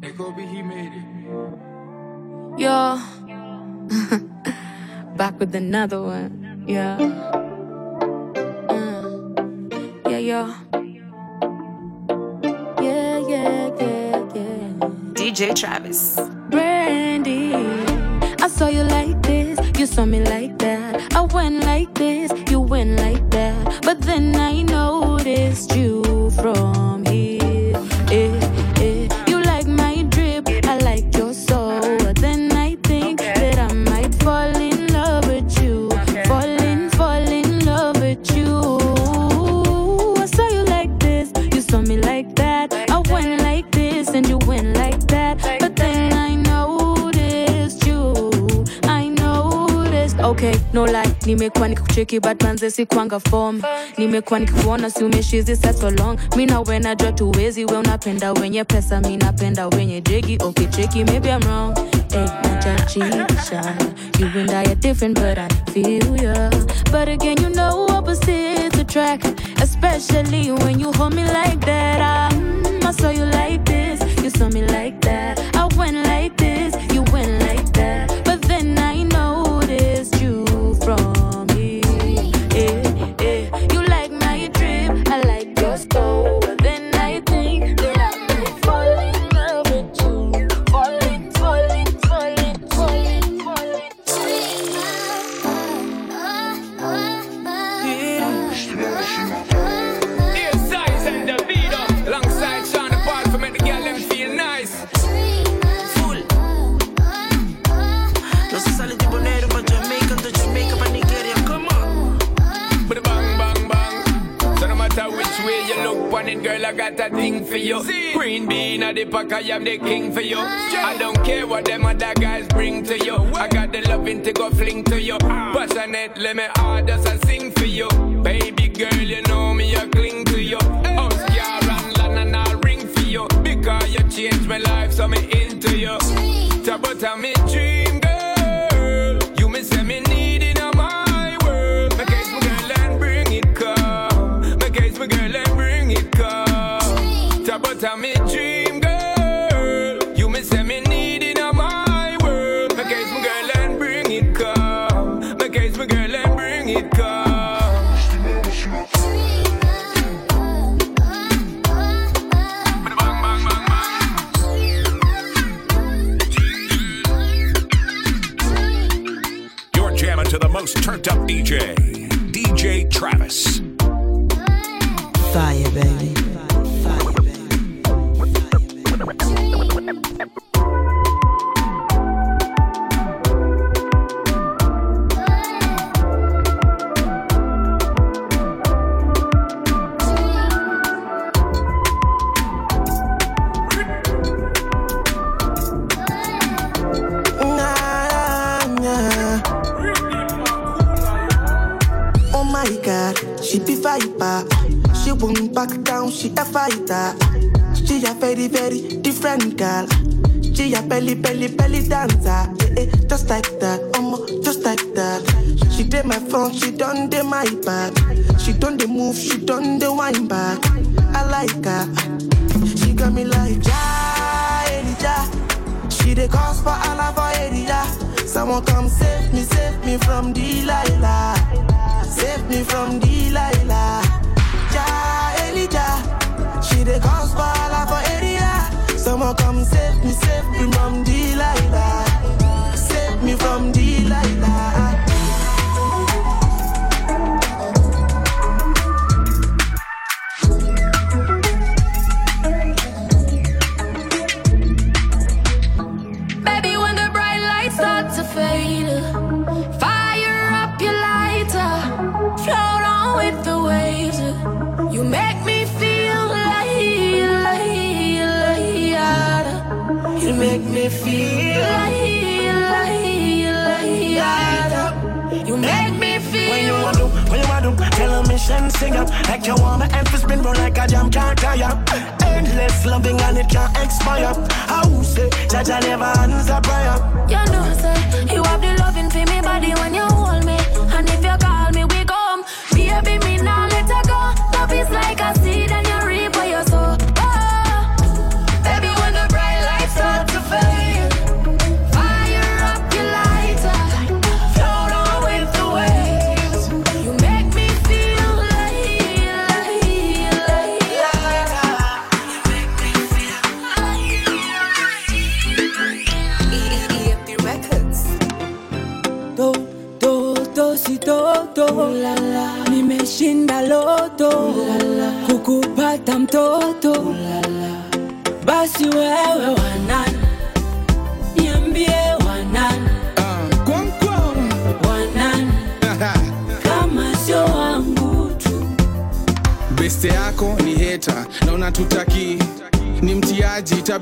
Hey, Kobe, he made it. Yo. Back with another one. Yeah. Uh, yeah, yo. Yeah, yeah, yeah, yeah. DJ Travis. Brandy, I saw you like this, you saw me like that. I went like this, you went like that. But then I noticed you no lie, nimekuwa nikikucheki but manze sikuanga form. Nimekuwa nikikuona si umeshizi for long. Mi na we najua tuwezi, we unapenda wenye pesa, mi napenda wenye jegi. Okay, cheki, maybe I'm wrong. Hey, najachisha. You and I are different, but I feel ya. But again, you know opposites attract, especially when you hold me like that. I, mm, I saw you like this, you saw me like that. Green the pack, I am the king for you. I don't care what them other guys bring to you. I got the loving to go fling to you. Passionate, let me orders and sing for you. Baby girl, you know me, I cling to you. House, car, and land, and I'll ring for you. Because you changed my life, so me into you. About me dream, girl. You me say me need in my world. My case, my girl, and bring it come. My case, my girl, and bring it come. About me viper. She won't back down, she a fighter. She a very, very different girl. She a belly, belly, belly dancer. Eh, eh, just like that, um, just like that. She did my front, she done the my back. She done the move, she done the wine back. I like her. She got me like ja, Elijah. She the cause for Allah for area. Someone come save me, save me from the Delilah. Save me from Delilah. Ja, Elijah. She the cause for Allah for area. Someone come save me, save me from Delilah. Save me from Delilah.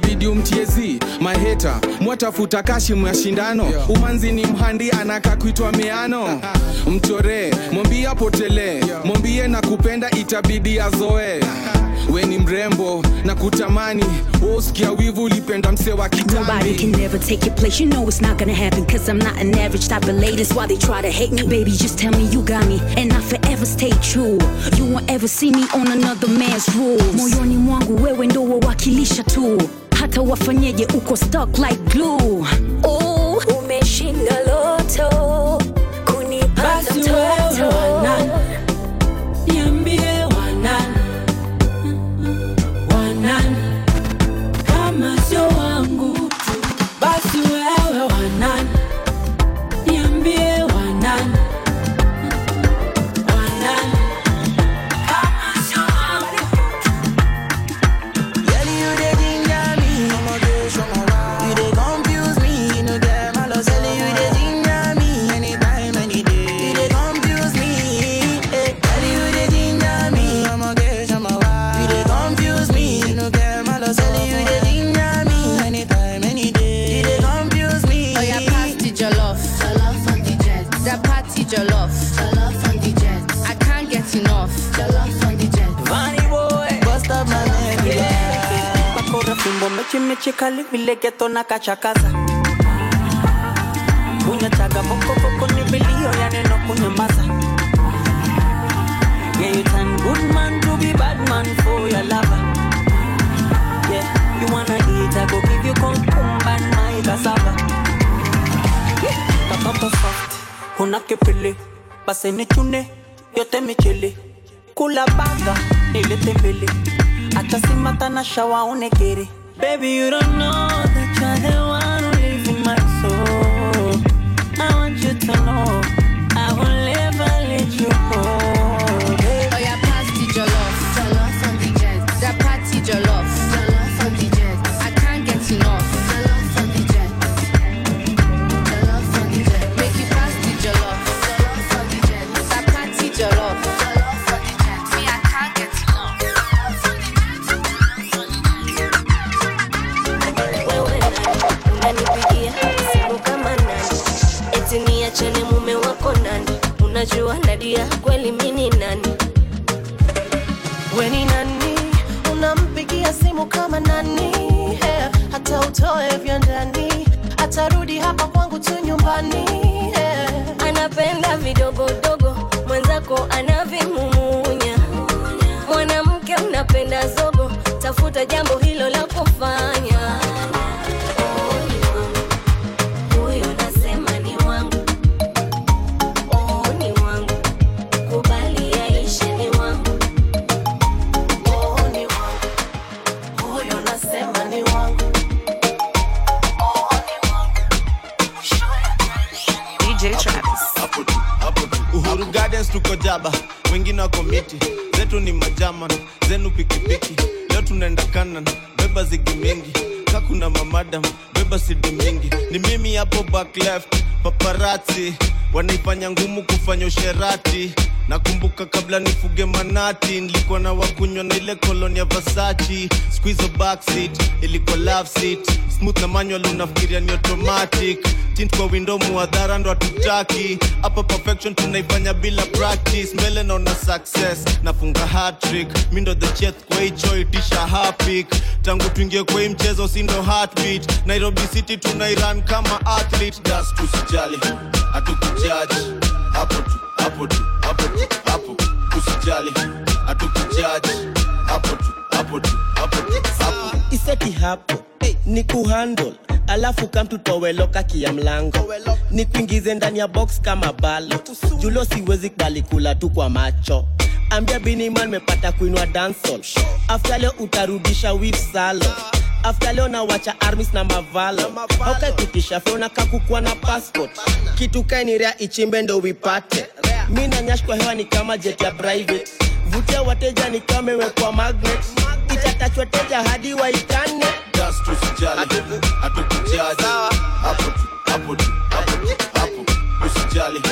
Itabidi umtiezi maheta mwatafuta kashi mashindano shindano. Umanzi ni mhandi anaka kuitwa miano. Mchoree mwambie apotelee mwambie na kupenda itabidi azoe we ni mrembo na kutamani wosikia wivu ulipenda mse wa never take your place. You know it's gonna happen. Cause I'm not an why they. Baby, just tell you got. And I stay true. You won't ever see on another man's rules. Moyoni mwangu wewe ndo wawakilisha tu. Hata wafanyeje uko stuck like glue. Oh, na kachakaza kunyachaga bokoboko ni vilio ya neno kunyamaza Yeah, you turn good man to be bad man for your lover. Yeah, you wanna eat, I go give you concumba and my cassava. Yeah, katoto soft, una kipili, basi nichune, yote michili. Kula baga, nilete mbili, hata simata na shawa unekere. Baby, you don't know that you're eti niachane mume wako nani? Unajua nadia kweli mini nani? Weni nani? Unampigia simu kama nani? Yeah. hata utoe vya ndani. Atarudi hapa kwangu tu nyumbani. Yeah. anapenda vidogodogo mwenzako anavimumunya mwanamke unapenda zogo. Tafuta jambo hilo la kufanya DJ Travis. uhuru gardens tuko jaba wengine wako miti. Zetu ni majaman zenu pikipiki. Leo tunaenda kanan beba zigi mingi. Kakuna mamadam beba sidi mingi. Ni mimi hapo back left paparazzi. Wanaifanya ngumu kufanya usherati. Nakumbuka kabla nifuge manati nilikuwa na wakunywa na ile koloni ya vasachi squizo backseat ilikuwa love seat smooth na manual unafikiria ni automatic. Tint kwa window muadhara ndo hatutaki. Hapa perfection tunaifanya bila practice. Mbele naona success nafunga hatrick mi ndo the cheth kwa hicho itisha hapik. Tangu tuingie kwa mchezo si ndo heartbeat. Nairobi city tunairan kama athlete. Das tusijali hatukujaji. Hapo tu hapo tu hapo tu hapo. Usijali hatukujaji. Hapo tu hapo tu hapo tu hapo iseti hapo ni kuhandle alafu kamtutoweloka kia mlango. Ni kuingize ndani ya box kama balo. Julo siwezi kubali kula tu kwa macho. Ambia biniman mepata kuinwa afta leo utarudisha wif salo. Afta leo nawacha armis na mavalo. Aukaikutisha feona kakukua na passport. Kitu kainirea ichimbe ndo wipate. Mi nanyashkwa hewa ni kama jet ya private. Vutia wateja ni kama imewekwa magnet. Itatachwa teja hadi waikane Just usijali hatukujaji hapo tu hapo tu hapo tu hapo usijali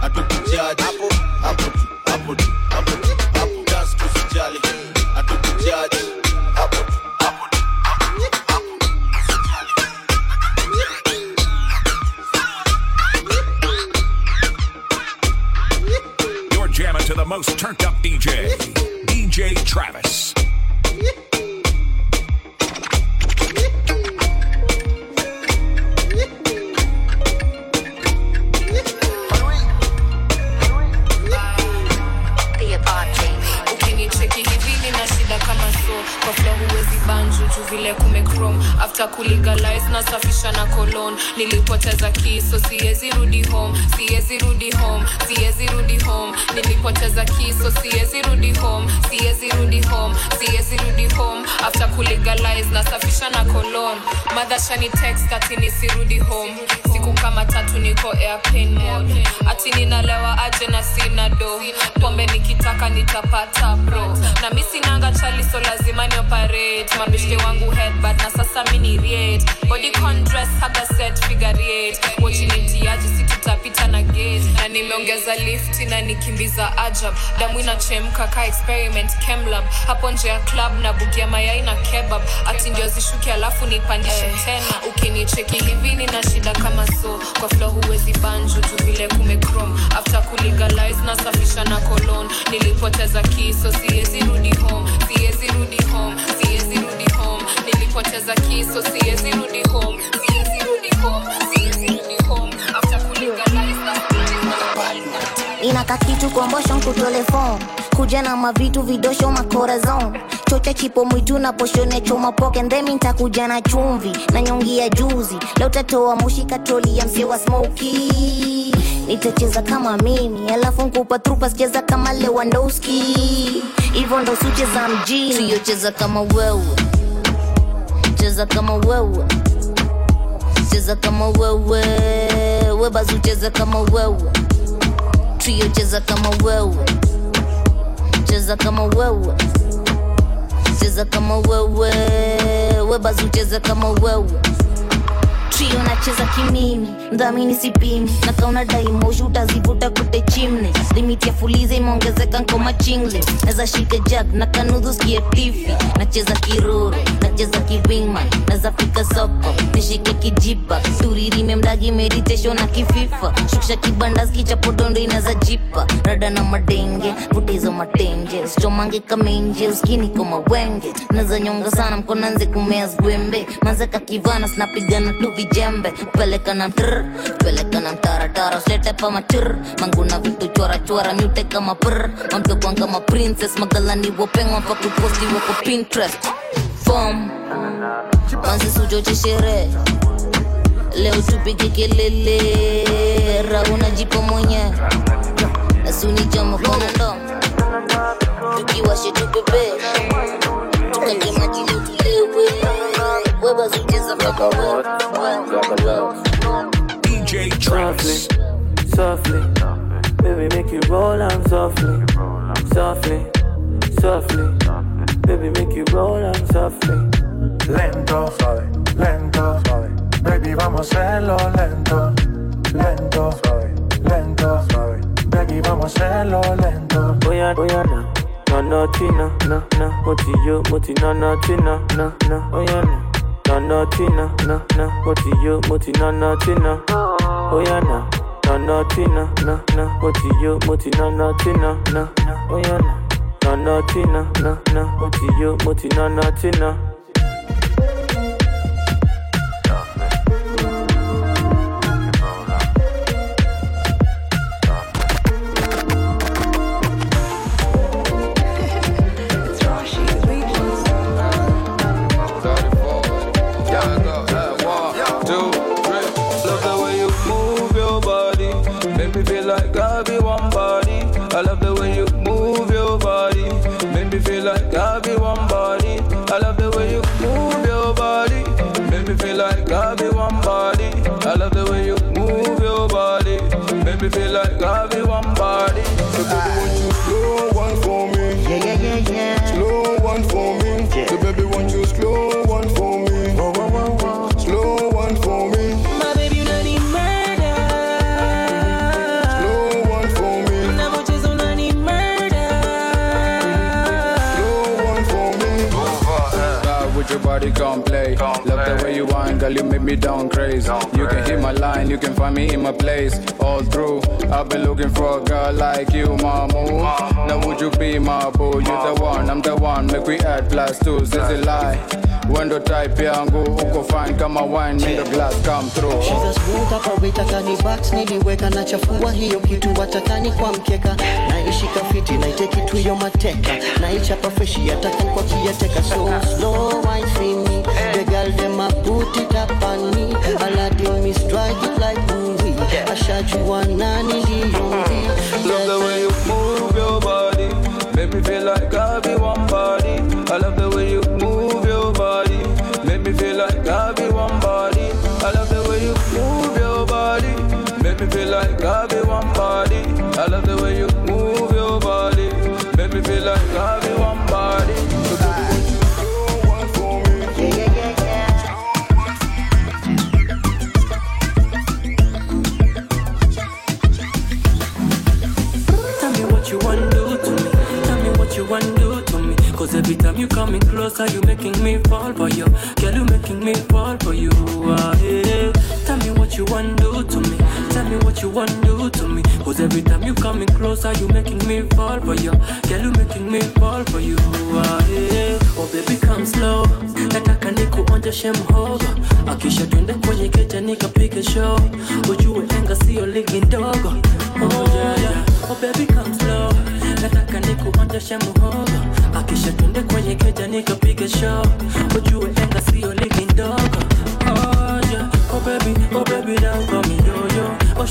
hatukujaji tatu niko airplane mode. Ati ninalewa aje na sina do. Pombe nikitaka nitapata bro. Na mi sinanga chali so lazima ni operate. Mabishke wangu headbad na sasa mini riet. Body condress haga set figure eight. Wochi nitiaji si tutapita na gate. Na nimeongeza lift na nikimbiza ajab. Damu inachemka ka experiment chemlab hapo nje ya club na bugia mayai na kebab. Ati ndio zishuke alafu nipandishe tena. Ukinicheki hivi nina shida kama so. Kwa flo huwezi banju tu vile after kulegalize na colon nilipoteza kiso siwezi rudi home. Siwezi rudi home siwezi rudi home. Nilipoteza kiso siwezi rudi home kuja na mavitu vidosho makorazon chocha chipo mwitu na poshone choma poke. Ndemi ntakuja na chumvi na nyongi ya juzi. Leo tatoa moshi ya mse wa smoki nitacheza kama mimi alafu nkupa trupa sicheza kama lewandowski. Hivyo ndo sucheza mjini. Tuyocheza kama wewe. Cheza kama wewe. Cheza kama wewe. Webazucheza kama wewe. Tuyocheza kama wewe cheza kama wewe. Cheza kama wewe. We basi ucheze kama wewe. Trio nacheza kimimi mdhamini sipimi na kauna daimoshi utazivuta kute chimne limiti ya fuliza imeongezeka nkoma chingle naza shike jack na kanudhu skie tifi. Nacheza kiruru nacheza kiwima naza fika soko. Nishike kijipa turirime mdagi meditation na kififa. Shukisha kibanda skichapodondo inaza jipa. Rada na madenge vutizo matenje sichomange kamenje uskini koma wenge. Naza nyonga sana mkonanze kumea zgwembe. Manzeka kivana sinapigana tu vijembe. Peleka na mtr peleka na mtaratara. Slete pa matir manguna vitu chora chora myute kama pr mamtokwan ma princess. Magalani wopengwa pa kuposti wako pinterest fom manzi suchoche sherehe leo tupige kelele rauna jipo mwenye. Asunichama konondo tukiwashe tupebe tukage maji leo tulewe webazucheza kama wewe DJ Travis. softly. Baby, make you roll on softly, softly, softly. Baby, make you roll on softly. Lento, suave, lento, suave. Baby, vamos a hacerlo lento, lento, suave, lento, suave. Baby, vamos a hacerlo lento. Oya, oya, na, na, na, tina, na, na. Moti yo, moti na, na, tina, na, na. Oya, na, na, na, tina, na, na. Moti yo, moti na, na, tina. Oya, na, na, na, tina, na, na. Moti yo, moti na, na, tina, na, na. Oya, na, na, na, tina, na, na. Moti yo, moti na, na, tina. Your body, come play. Love the way you whine, girl, you make me down crazy. You can hit my line, you can find me in my place. All through, I've been looking for a girl like you, mama. Now would you be my boo? You the one, I'm the one. Make we add plus two, is a lie. Wendo type yangu uko fine kama wine, make the glass come through. She's a smooth operator kani box niliweka na chafua hiyo kitu watakani kwa mkeka. Naishika fiti naiteki tu yo mateka. Naichapa freshi yataka kwa kiyateka so slow wine see me. The girl them a put it up on me. Aladdin me strike it like movie ashajua nani ndiyo Love the way you move your body, make me feel like I be one body. I love the nikuonjeshe mhogo. Akisha twende kwenye keja nikapige show. Ujue enga sio ligi ndogo. Oh baby, oh baby dance for me yo. Oh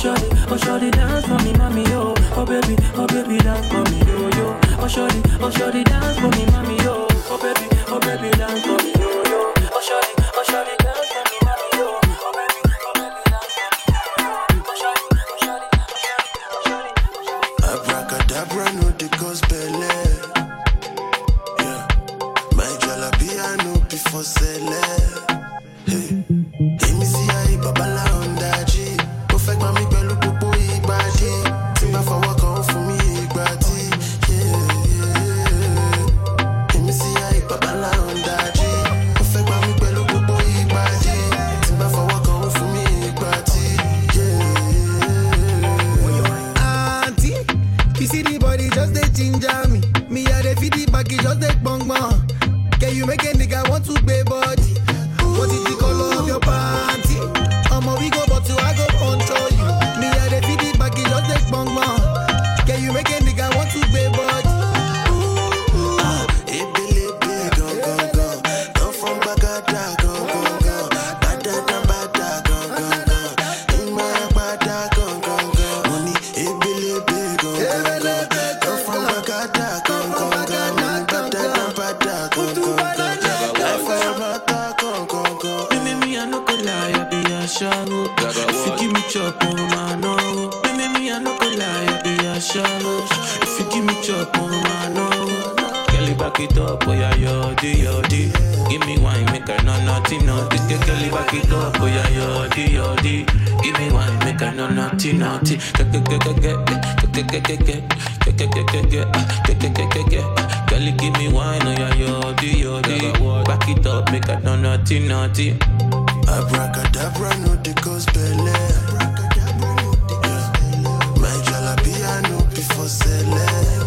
oh mommy yo. Oh baby, oh baby dance for me yo yo. Oh shorty, oh shorty dance for me mommy yo. Oh baby, oh baby dance for me lie, I be a show. If you give me chop on my no, Me me I no go lie, I be a show. If you give me chop on my no. Kelly back it up, oh yeah, yo, di, yo, di. Give me wine, make I know nothing, no. This Kelly back it up, oh yeah, yo, di, yo, di. Give me wine, make I know nothing, nothing. Kelly, give me wine, oh yeah, yo, di, yo, di. Back it up, make I know nothing, nothing. Abracadabra no dey cause belle. Yeah. My jalapia no be for sele.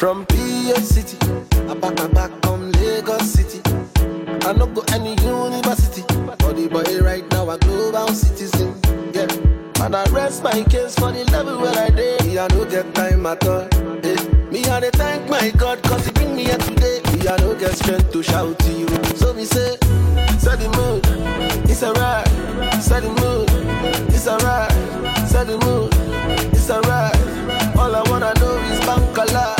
From PA City, I back I back from Lagos City. I no go any university, but the boy right now a global citizen. Yeah, and I rest my case for the level where I. Me I no get time at all. Eh. Me I dey thank my God cause he bring me here today. Me I no get strength to shout to you. So me say, set the mood, it's alright. Set the mood, it's alright. Set the mood, it's alright. All I wanna know is bankala. Set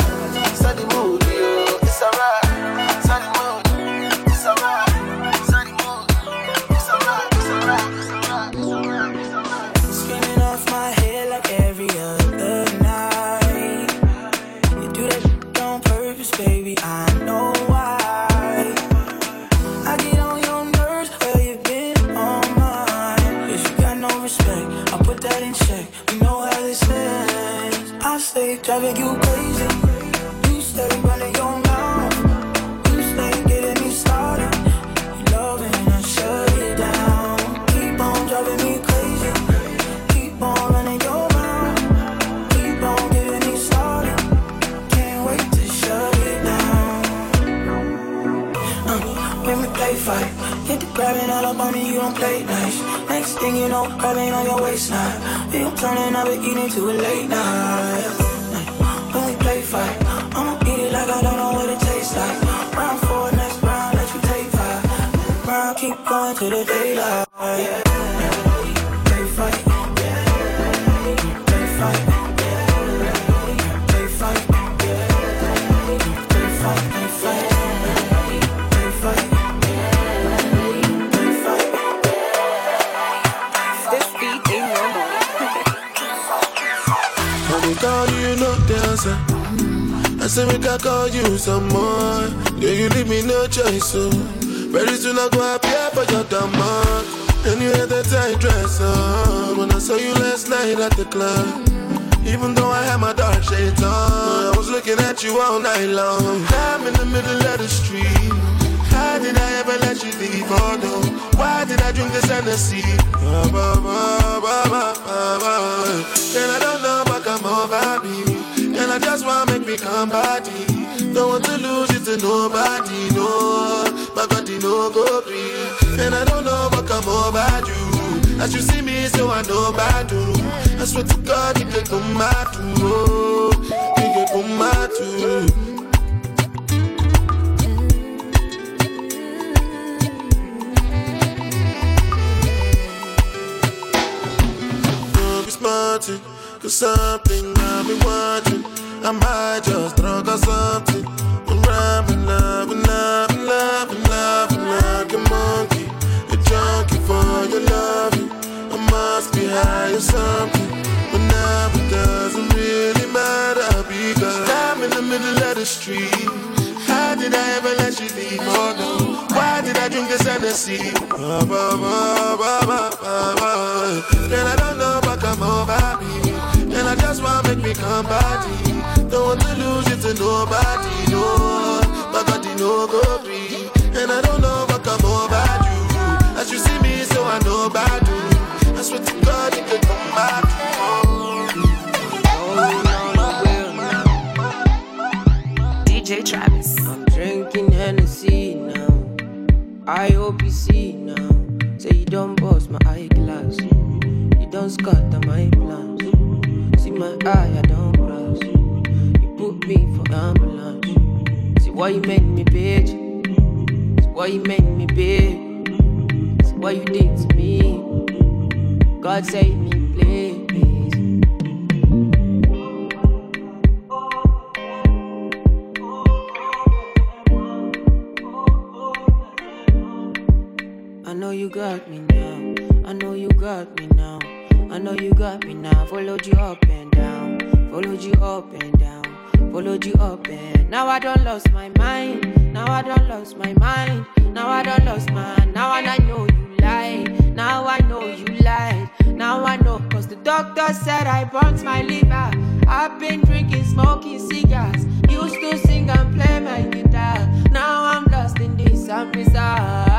to the daylight. Play fight. Play fight. Play fight. Play fight. Play fight. Play fight. Play fight. This beat ain't normal. When we call you, no dancer. I say we can call you some more. Yeah, you leave me no choice, so very soon I go appear for your demand. And you had that tight dress on when I saw you last night at the club. Even though I had my dark shades on, I was looking at you all night long. I'm in the middle of the street. How did I ever let you leave? Oh no, why did I drink this Hennessy? Ba, ba, ba, ba, ba, ba. And I don't know what come over me. And I just wanna make me come body. Don't want to lose you to nobody, no. My body no go free. And I don't know what come over you. As you see me, so I know bad you. I swear to God, you can come out too. Oh, you can come be smarting, cause something I've been watching. I might just drunk or something. I'm rapping, loving, loving, loving, loving like a monkey. A junkie for your loving. I must be high or something. But now it doesn't really matter because I'm in the middle of the street. How did I ever let you leave? Oh no. Why did I drink this Hennessy? Ba, ba, ba, ba, ba, ba, ba. And I don't know what come over me. And I just wanna make me come body. Don't want to lose it to nobody, no. My body no go free. And I don't know what come over you. As you see me, so I know about you. I swear to God, you can come back. DJ Travis. I'm drinking Hennessy now. I hope you see now. Say you don't bust my eyeglass. You don't scatter my plans. My eye, I don't cross. You put me for ambulance. See why you make me bitch. See why you make me bitch. See what you did to me. God save me, please. I know you got me now. I know you got me now. I know you got me now. Followed you up and. Followed you up and down. Followed you up and now I don't lost my mind. Now I don't lost my mind. Now I don't lost my mind, now and I know you lied. Now I know you lied. Now I know cause the Doctor said I burnt my liver. I've been drinking, smoking cigars. Used to sing and play my guitar. Now I'm lost in this and bizarre.